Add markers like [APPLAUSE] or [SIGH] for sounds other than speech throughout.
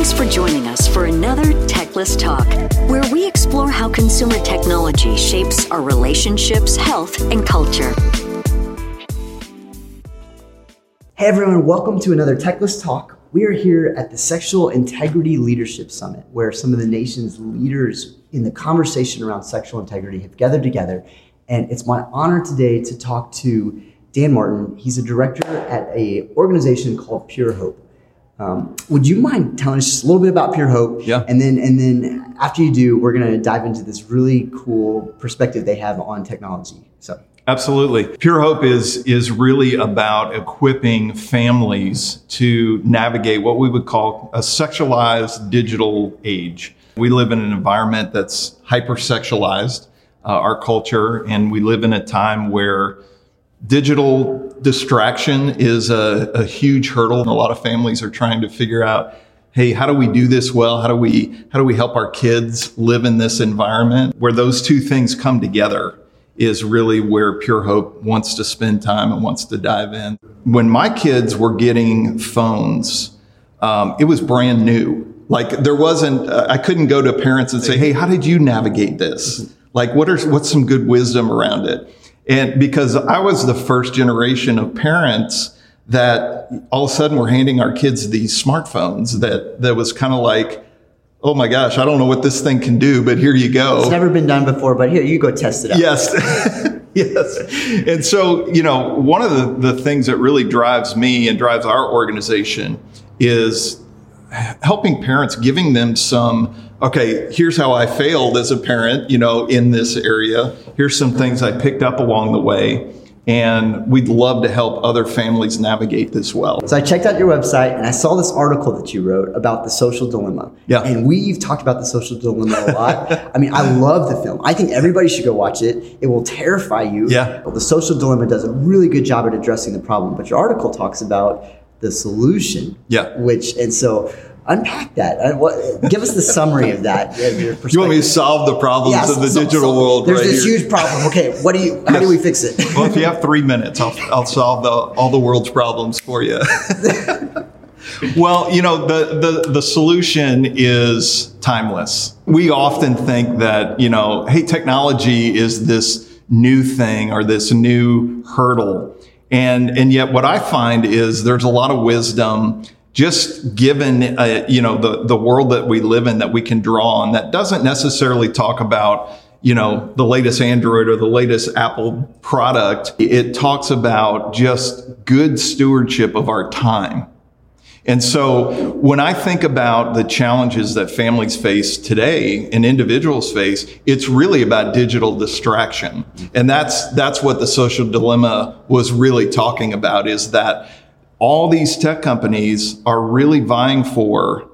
Thanks for joining us for another Techless Talk, where we explore how consumer technology shapes our relationships, health, and culture. Hey everyone, welcome to another Techless Talk. We are here at the Sexual Integrity Leadership Summit, where some of the nation's leaders in the conversation around sexual integrity have gathered together. And it's my honor today to talk to Dan Martin. He's a director at a organization called Pure Hope. Um, would you mind telling us just a little bit about Pure Hope? Yeah. And then, and then after you do, we're going to dive into this really cool perspective they have on technology. So. Absolutely. Pure Hope is is really about equipping families to navigate what we would call a sexualized digital age. We live in an environment that's hypersexualized, uh, our culture, and we live in a time where digital distraction is a, a huge hurdle. And a lot of families are trying to figure out, hey, how do we do this well? How do we how do we help our kids live in this environment where those two things come together? Is really where Pure Hope wants to spend time and wants to dive in. When my kids were getting phones, um, it was brand new. Like there wasn't, uh, I couldn't go to parents and say, "Hey, how did you navigate this? Like, what are what's some good wisdom around it?" And because I was the first generation of parents that all of a sudden were handing our kids these smartphones that that was kind of like, "Oh my gosh, I don't know what this thing can do, but here you go." It's never been done before, but here you go test it out. Yes. [LAUGHS] yes. And so, you know, one of the, the things that really drives me and drives our organization is helping parents, giving them some, okay, here's how I failed as a parent, you know, in this area. Here's some things I picked up along the way. And we'd love to help other families navigate this well. So I checked out your website and I saw this article that you wrote about the social dilemma. Yeah. And we've talked about the social dilemma a lot. [LAUGHS] I mean, I love the film. I think everybody should go watch it. It will terrify you. Yeah. Well, the social dilemma does a really good job at addressing the problem, but your article talks about the solution. Yeah. Which and so unpack that. Uh, what, give us the summary of that. [LAUGHS] of You want me to solve the problems Yeah, of the so- digital so world There's right this here? huge problem. Okay, what do you? How do we fix it? [LAUGHS] well, if you have three minutes, I'll, I'll solve the, all the world's problems for you. [LAUGHS] well, you know, the, the, the solution is timeless. We often think that, you know, hey, technology is this new thing or this new hurdle. And, and yet what I find is there's a lot of wisdom just given, uh, you know, the, the world that we live in that we can draw on that doesn't necessarily talk about, you know, the latest Android or the latest Apple product. It talks about just good stewardship of our time. And so when I think about the challenges that families face today and individuals face, it's really about digital distraction. And that's, that's what the social dilemma was really talking about is that all these tech companies are really vying for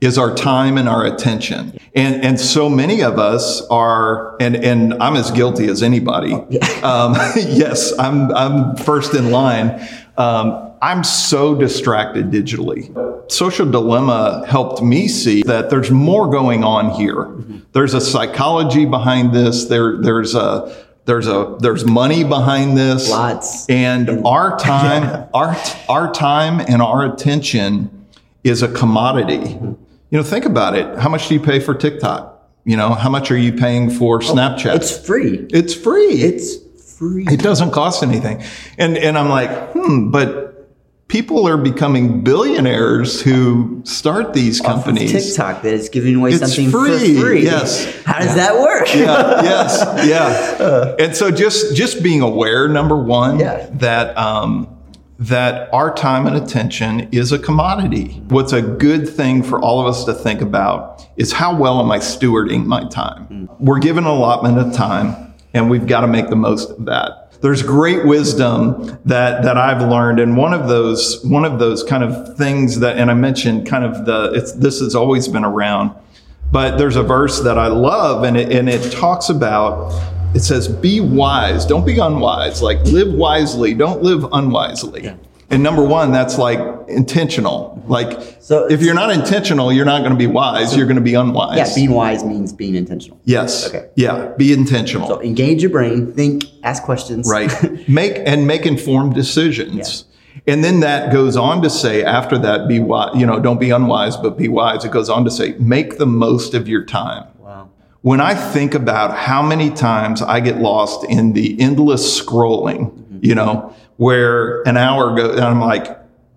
is our time and our attention. And, and so many of us are, and, and I'm as guilty as anybody. [LAUGHS] Um, yes, I'm, I'm first in line. Um, I'm so distracted digitally. Social Dilemma helped me see that there's more going on here. There's a psychology behind this. There, there's a, there's a, there's money behind this. Lots. And our [LAUGHS] time, our, our time and our attention is a commodity. You know, think about it. How much do you pay for TikTok? You know, how much are you paying for Snapchat? Oh, It's free. it's free. It's free. It doesn't cost anything. And and I'm like, hmm, but people are becoming billionaires who start these Off of companies. TikTok that is giving away It's something free, for free. yes. How does that work? yeah, yes, [LAUGHS] yeah. And so just just being aware, number one, Yeah. that um, that our time and attention is a commodity. What's a good thing for all of us to think about is how well am I stewarding my time? We're given an allotment of time, and we've got to make the most of that. There's great wisdom that that I've learned, and one of those one of those kind of things that, and I mentioned kind of the it's this has always been around. But there's a verse that I love, and it, and it talks about, it says, be wise, don't be unwise. Like, live wisely, don't live unwisely. And number one, that's like intentional. Like, So if you're not intentional, you're not going to be wise, you're going to be unwise. Yeah, being wise means being intentional. yes. Okay. Yeah, be intentional. So engage your brain, think, ask questions. right [LAUGHS] make and make informed decisions And then that goes on to say after that, be wise, you know, don't be unwise, but be wise. It goes on to say, make the most of your time. Wow. When I think about how many times I get lost in the endless scrolling, mm-hmm. you know, where an hour goes, and I'm like,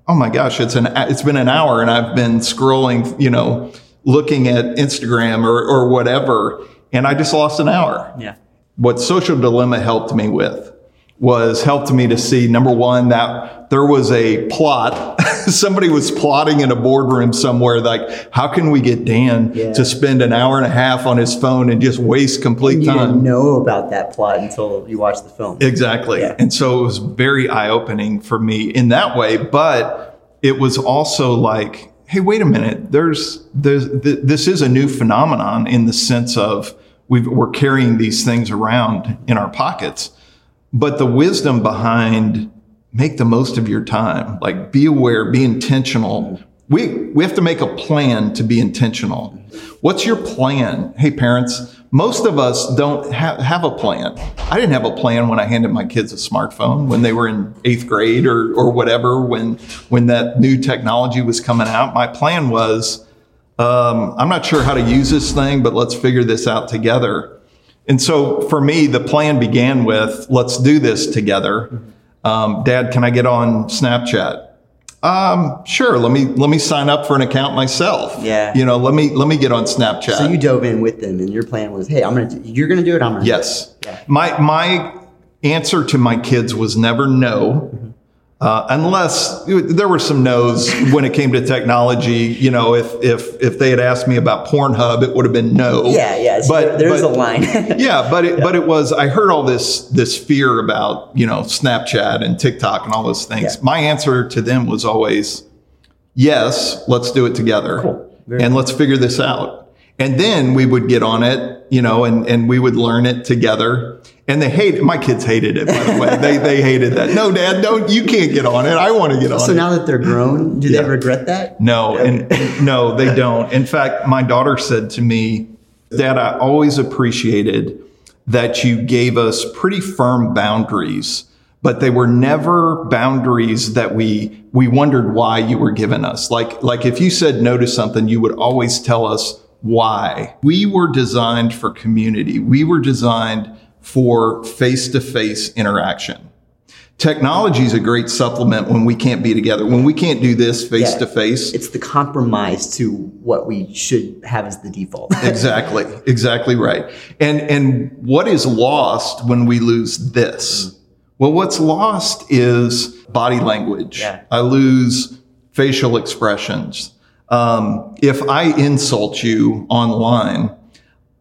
oh my gosh, it's an it's been an hour and I've been scrolling, you know, looking at Instagram or, or whatever, and I just lost an hour. Yeah. What Social Dilemma helped me with was helped me to see number one that there was a plot [LAUGHS] somebody was plotting in a boardroom somewhere like how can we get dan Yeah. to spend an hour and a half on his phone and just waste complete time? You time didn't know about that plot until you watched the film. Exactly. Yeah. And so it was very eye opening for me in that way. But it was also like, hey, wait a minute. There's, there's th- this is a new phenomenon in the sense of we've, we're carrying these things around in our pockets. But the wisdom behind make the most of your time, like be aware, be intentional. We, we have to make a plan to be intentional. What's your plan? Hey, parents, most of us don't ha- have a plan. I didn't have a plan when I handed my kids a smartphone when they were in eighth grade or, or whatever, when, when that new technology was coming out. My plan was, um, I'm not sure how to use this thing, but let's figure this out together. And so for me, the plan began with, let's do this together. Um, Dad, can I get on Snapchat? Um, sure. Let me let me sign up for an account myself. Yeah. You know, let me let me get on Snapchat. So you dove in with them, and your plan was, "Hey, I'm gonna, do, you're gonna do it. I'm gonna." do it." Yes. Yeah. My my answer to my kids was never no. Uh, unless there were some no's when it came to technology, you know, if if if they had asked me about Pornhub, it would have been no. Yeah, yeah. There- there's a line. [LAUGHS] yeah, but it, but it was. I heard all this this fear about you know Snapchat and TikTok and all those things. Yeah. My answer to them was always, yes, let's do it together, Cool. And let's figure this out. And then we would get on it, you know, and and we would learn it together. And they hated. My kids hated it. By the way, they they hated that. No, Dad, don't. You can't get on it. I want to get on So it. now that they're grown, do Yeah. they regret that? No, and, and no, they don't. In fact, my daughter said to me, Dad, I always appreciated that you gave us pretty firm boundaries, but they were never boundaries that we we wondered why you were giving us. Like like if you said no to something, you would always tell us why. We were designed for community. We were designed for face-to-face interaction. Technology is a great supplement when we can't be together. When we can't do this face to face. It's the compromise to what we should have as the default. [LAUGHS] Exactly. Exactly right. And and what is lost when we lose this? Well, what's lost is body language. Yeah. I lose facial expressions. Um, if I insult you online,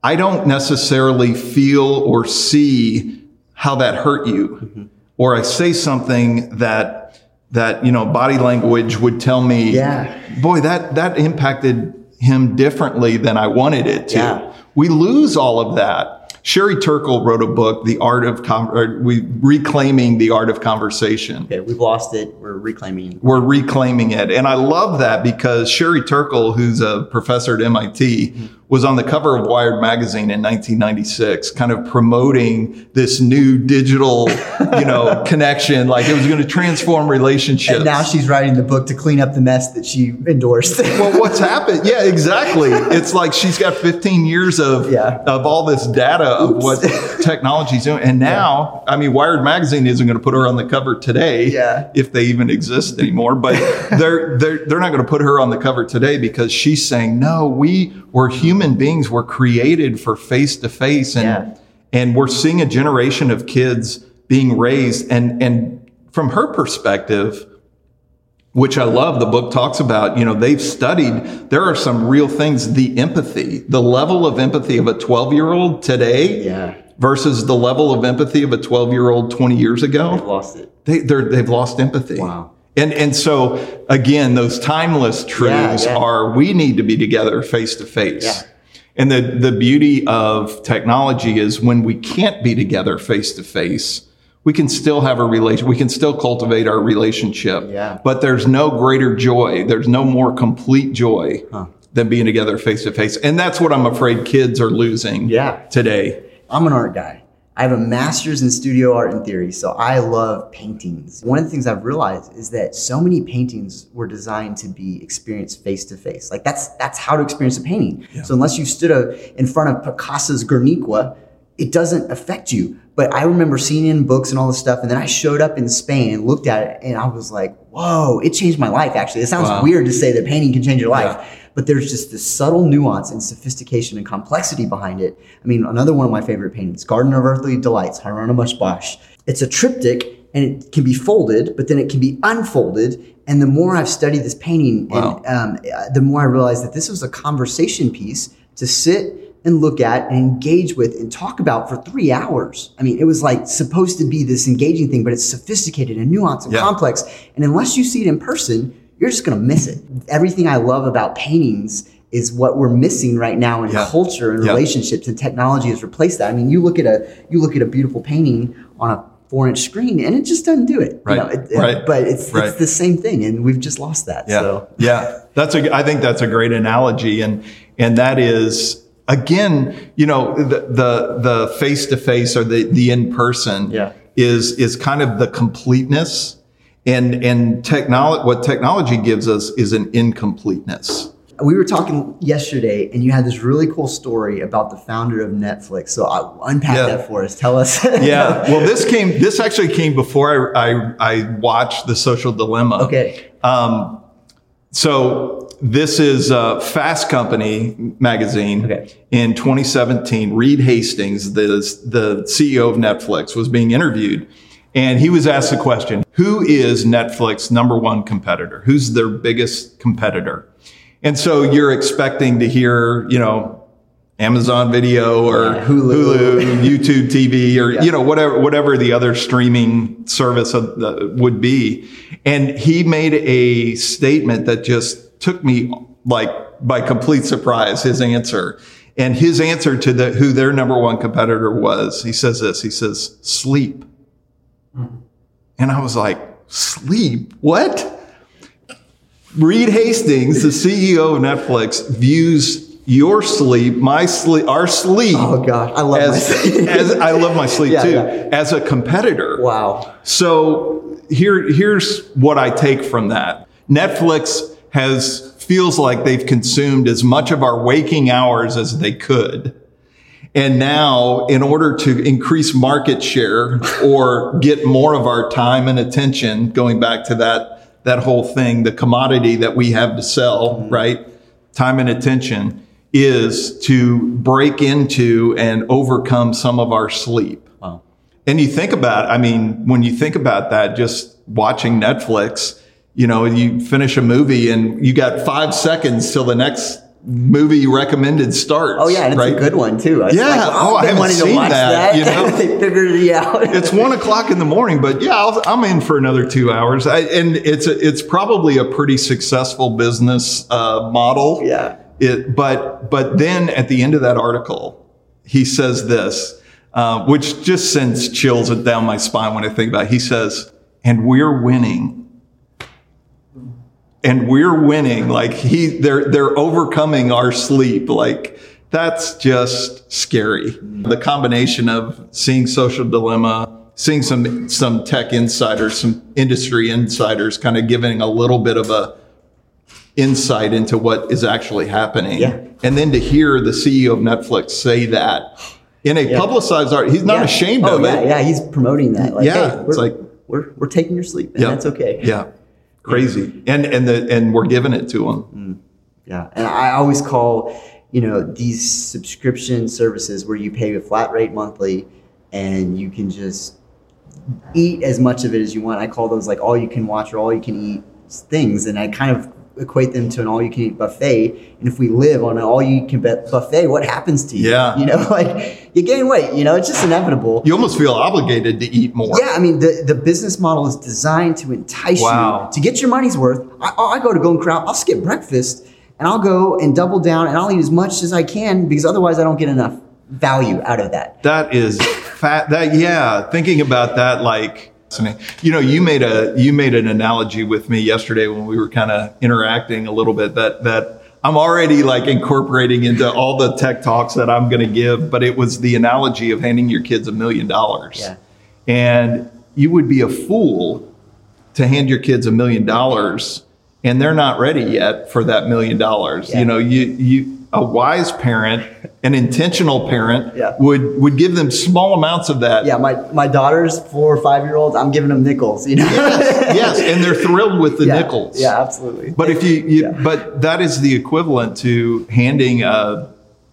I don't necessarily feel or see how that hurt you. Mm-hmm. Or I say something that that you know body language would tell me, Yeah. boy, that that impacted him differently than I wanted it to. Yeah. We lose all of that. Sherry Turkle wrote a book, The Art of Con- or we reclaiming the art of conversation okay, we've lost it. We're reclaiming. we're reclaiming it. And I love that because Sherry Turkle, who's a professor at MIT, mm-hmm. Was on the cover of Wired magazine in 1996, kind of promoting this new digital, you know, [LAUGHS] connection, like it was going to transform relationships. And now she's writing the book to clean up the mess that she endorsed. well, what's happened? Yeah, exactly. It's like she's got 15 years of Yeah. of all this data of what [LAUGHS] technology's doing, and now, I mean, Wired magazine isn't going to put her on the cover today, Yeah. if they even exist anymore. But [LAUGHS] they're they're they're not going to put her on the cover today because she's saying, no, we we're human beings. We're created for face to face, and Yeah. and we're seeing a generation of kids being raised, and and from her perspective which I love. The book talks about, you know, they've studied, there are some real things, the empathy, the level of empathy of a 12 year old today yeah, versus the level of empathy of a 12 year old 20 years ago. lost it. They, they've lost empathy. Wow. And, and so again, those timeless truths yeah. are we need to be together face to face. And the, the beauty of technology is when we can't be together face to face, we can still have a relation. We can still cultivate our relationship. Yeah. But there's no greater joy. There's no more complete joy than being together face to face. And that's what I'm afraid kids are losing Yeah. today. I'm an art guy. I have a master's in studio art and theory, so I love paintings. One of the things I've realized is that so many paintings were designed to be experienced face to face. Like that's that's how to experience a painting. Yeah. So unless you stood a, in front of Picasso's Guernica, it doesn't affect you. But I remember seeing in books and all this stuff, and then I showed up in Spain and looked at it, and I was like, "Whoa!" It changed my life. Actually, it sounds wow. weird to say that painting can change your life. Yeah but there's just this subtle nuance and sophistication and complexity behind it. I mean, another one of my favorite paintings, Garden of Earthly Delights, Hieronymus Bosch. It's a triptych and it can be folded, but then it can be unfolded. And the more I've studied this painting, wow. and um, the more I realized that this was a conversation piece to sit and look at and engage with and talk about for three hours. I mean, it was like supposed to be this engaging thing, but it's sophisticated and nuanced and yeah. complex. And unless you see it in person, you're just going to miss it. Everything I love about paintings is what we're missing right now in yeah. culture and yeah. relationships and technology has replaced that. I mean, you look at a you look at a beautiful painting on a four inch screen and it just doesn't do it. Right. You know, it, right. But it's, right. it's the same thing and we've just lost that. Yeah. So. Yeah. That's a, I think that's a great analogy. And, and that is, again, you know, the, the, the face to face or the, the in person yeah. is, is kind of the completeness and, and technology, what technology gives us is an incompleteness. We were talking yesterday, and you had this really cool story about the founder of Netflix. So I uh, unpack yeah. that for us. Tell us. [LAUGHS] yeah. [LAUGHS] Well, this came. This actually came before I I, I watched the Social Dilemma. Okay. Um, so this is uh, Fast Company magazine okay. in 2017. Reed Hastings, the the CEO of Netflix, was being interviewed and he was asked the question Who is Netflix number one competitor? Who's their biggest competitor? And so you're expecting to hear, you know, Amazon Video or yeah, Hulu. Hulu. YouTube TV, or yeah. you know whatever whatever the other streaming service would be. And he made a statement that just took me like by complete surprise. His answer, and his answer to the who their number one competitor was, he says this. He says, "Sleep." And I was like, sleep? What? Reed Hastings, the CEO of Netflix, views your sleep, my sleep, our sleep. Oh gosh, I love as, my sleep. [LAUGHS] as I love my sleep yeah, too, yeah. as a competitor. Wow. So here, here's what I take from that. Netflix has feels like they've consumed as much of our waking hours as they could. And now, in order to increase market share or get more of our time and attention, going back to that, that whole thing, the commodity that we have to sell, mm-hmm. right? Time and attention is to break into and overcome some of our sleep. Wow. And you think about, I mean, when you think about that, just watching Netflix, you know, you finish a movie and you got five seconds till the next movie recommended starts. Oh yeah, and it's right? a good one too. It's yeah. Like, oh, I haven't seen that, that. You know, [LAUGHS] they figured it out. [LAUGHS] it's one o'clock in the morning, but yeah, i am in for another two hours. I, and it's a, it's probably a pretty successful business uh, model. Yeah. It, but but then at the end of that article, he says this, uh, which just sends chills down my spine when I think about. it. He says, "And we're winning." And we're winning. Like he, they're, they're overcoming our sleep. Like that's just scary. The combination of seeing social dilemma, seeing some, some tech insiders, some industry insiders kind of giving a little bit of a insight into what is actually happening. Yeah. And then to hear the CEO of Netflix say that in a yeah. publicized art, he's not yeah. ashamed oh, of yeah, it. Yeah, he's promoting that. Like, yeah, hey, it's like we're, we're taking your sleep and that's okay. Yeah crazy. And and the and we're giving it to them. Mm. yeah. And i always call you know these subscription services where you pay a flat rate monthly and you can just eat as much of it as you want. I call those like all you can watch or all you can eat things. And i kind of equate them to an all you can eat buffet. And if we live on an all you can bet buffet, what happens to you? Yeah. You know, [LAUGHS] like you gain weight, you know, it's just inevitable. You almost feel obligated to eat more. Yeah. I mean, the, the business model is designed to entice wow. you to get your money's worth. I, I go to Golden Corral, I'll skip breakfast and I'll go and double down and I'll eat as much as I can because otherwise I don't get enough value out of that. That is fat. That, yeah. Thinking about that, like, you know, you made a you made an analogy with me yesterday when we were kind of interacting a little bit that that I'm already like incorporating into all the tech talks that I'm going to give, but it was the analogy of handing your kids a million dollars. Yeah. And you would be a fool to hand your kids a million dollars and they're not ready yet for that million dollars. Yeah. You know, you you a wise parent, an intentional parent Yeah. would would give them small amounts of that. Yeah, my, my daughter's four or five year olds, I'm giving them nickels, you know? yes, and they're thrilled with the [LAUGHS] yeah, nickels. Yeah, absolutely. But if you, you Yeah. but that is the equivalent to handing a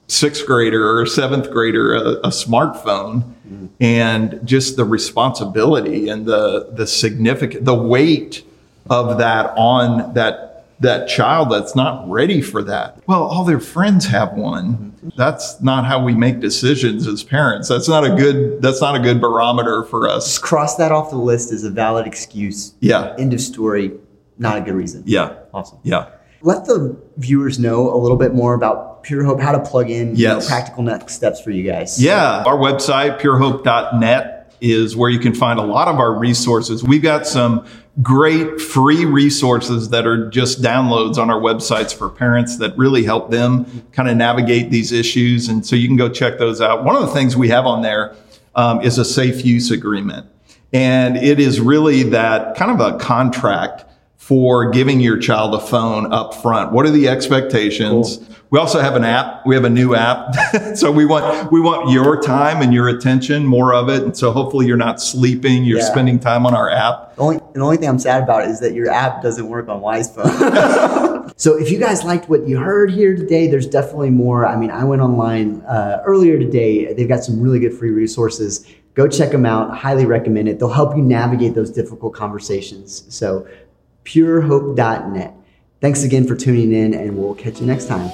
sixth grader or a seventh grader a, a smartphone Mm-hmm. and just the responsibility and the the significant the weight of that on that that child that's not ready for that. Well, all their friends have one. That's not how we make decisions as parents. That's not a good that's not a good barometer for us. Just cross that off the list as a valid excuse. Yeah. End of story. Not a good reason. Yeah. Awesome. Yeah. Let the viewers know a little bit more about Pure Hope, how to plug in, you know, practical next steps for you guys. Yeah, our website, purehope.net, is where you can find a lot of our resources. We've got some great free resources that are just downloads on our websites for parents that really help them kind of navigate these issues. And so you can go check those out. One of the things we have on there um, is a safe use agreement. And it is really that kind of a contract for giving your child a phone up front. What are the expectations? We also have an app. We have a new app. [LAUGHS] so we want we want your time and your attention, more of it. And so hopefully you're not sleeping, you're Yeah. spending time on our app. The only, the only thing I'm sad about is that your app doesn't work on Wise Phone. [LAUGHS] [LAUGHS] so if you guys liked what you heard here today, there's definitely more. I mean, I went online uh, earlier today. They've got some really good free resources. Go check them out. Highly recommend it. They'll help you navigate those difficult conversations. So purehope.net. Thanks again for tuning in, and we'll catch you next time.